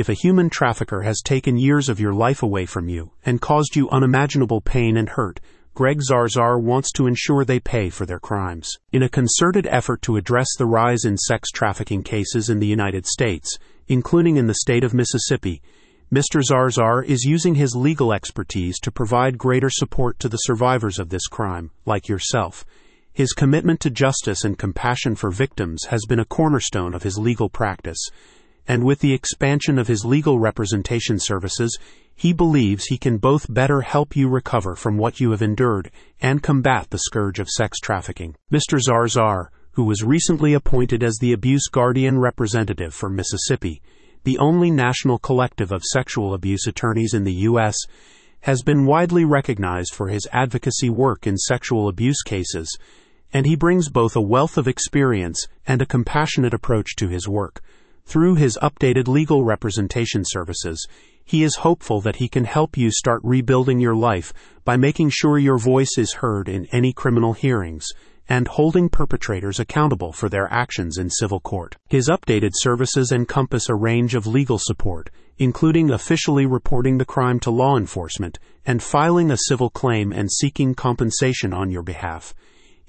If a human trafficker has taken years of your life away from you and caused you unimaginable pain and hurt, Greg Zarzaur wants to ensure they pay for their crimes. In a concerted effort to address the rise in sex trafficking cases in the United States, including in the state of Mississippi, Mr. Zarzaur is using his legal expertise to provide greater support to the survivors of this crime, like yourself. His commitment to justice and compassion for victims has been a cornerstone of his legal practice and with the expansion of his legal representation services, he believes he can both better help you recover from what you have endured and combat the scourge of sex trafficking. Mr. Zarzaur, who was recently appointed as the Abuse Guardian representative for Mississippi, the only national collective of sexual abuse attorneys in the U.S., has been widely recognized for his advocacy work in sexual abuse cases, and he brings both a wealth of experience and a compassionate approach to his work. Through his updated legal representation services, he is hopeful that he can help you start rebuilding your life by making sure your voice is heard in any criminal hearings and holding perpetrators accountable for their actions in civil court. His updated services encompass a range of legal support, including officially reporting the crime to law enforcement and filing a civil claim and seeking compensation on your behalf.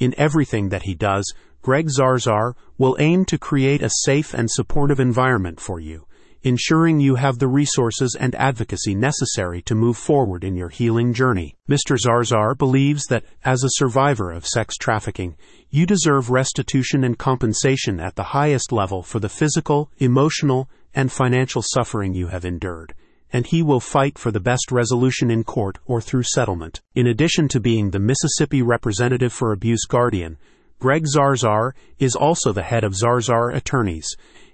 In everything that he does, Greg Zarzaur will aim to create a safe and supportive environment for you, ensuring you have the resources and advocacy necessary to move forward in your healing journey. Mr. Zarzaur believes that, as a survivor of sex trafficking, you deserve restitution and compensation at the highest level for the physical, emotional, and financial suffering you have endured and he will fight for the best resolution in court or through settlement. In addition to being the Mississippi representative for Abuse Guardian, Greg Zarzaur is also the head of Zarzaur Attorneys,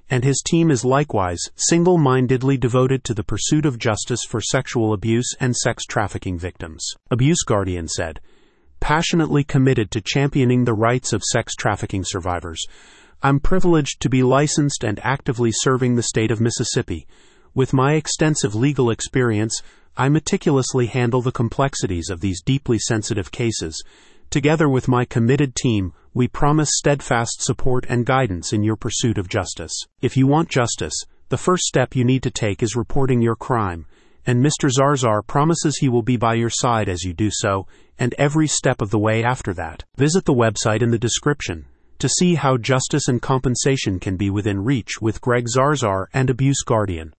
and his team is likewise single mindedly devoted to the pursuit of justice for sexual abuse and sex trafficking victims. Abuse Guardian said, passionately committed to championing the rights of sex trafficking survivors. I'm privileged to be licensed and actively serving the state of Mississippi. With my extensive legal experience, I meticulously handle the complexities of these deeply sensitive cases. Together with my committed team, we promise steadfast support and guidance in your pursuit of justice. If you want justice, the first step you need to take is reporting your crime, and Mr. Zarzaur promises he will be by your side as you do so, and every step of the way after that. Visit the website in the description to see how justice and compensation can be within reach with Greg Zarzaur and Abuse Guardian.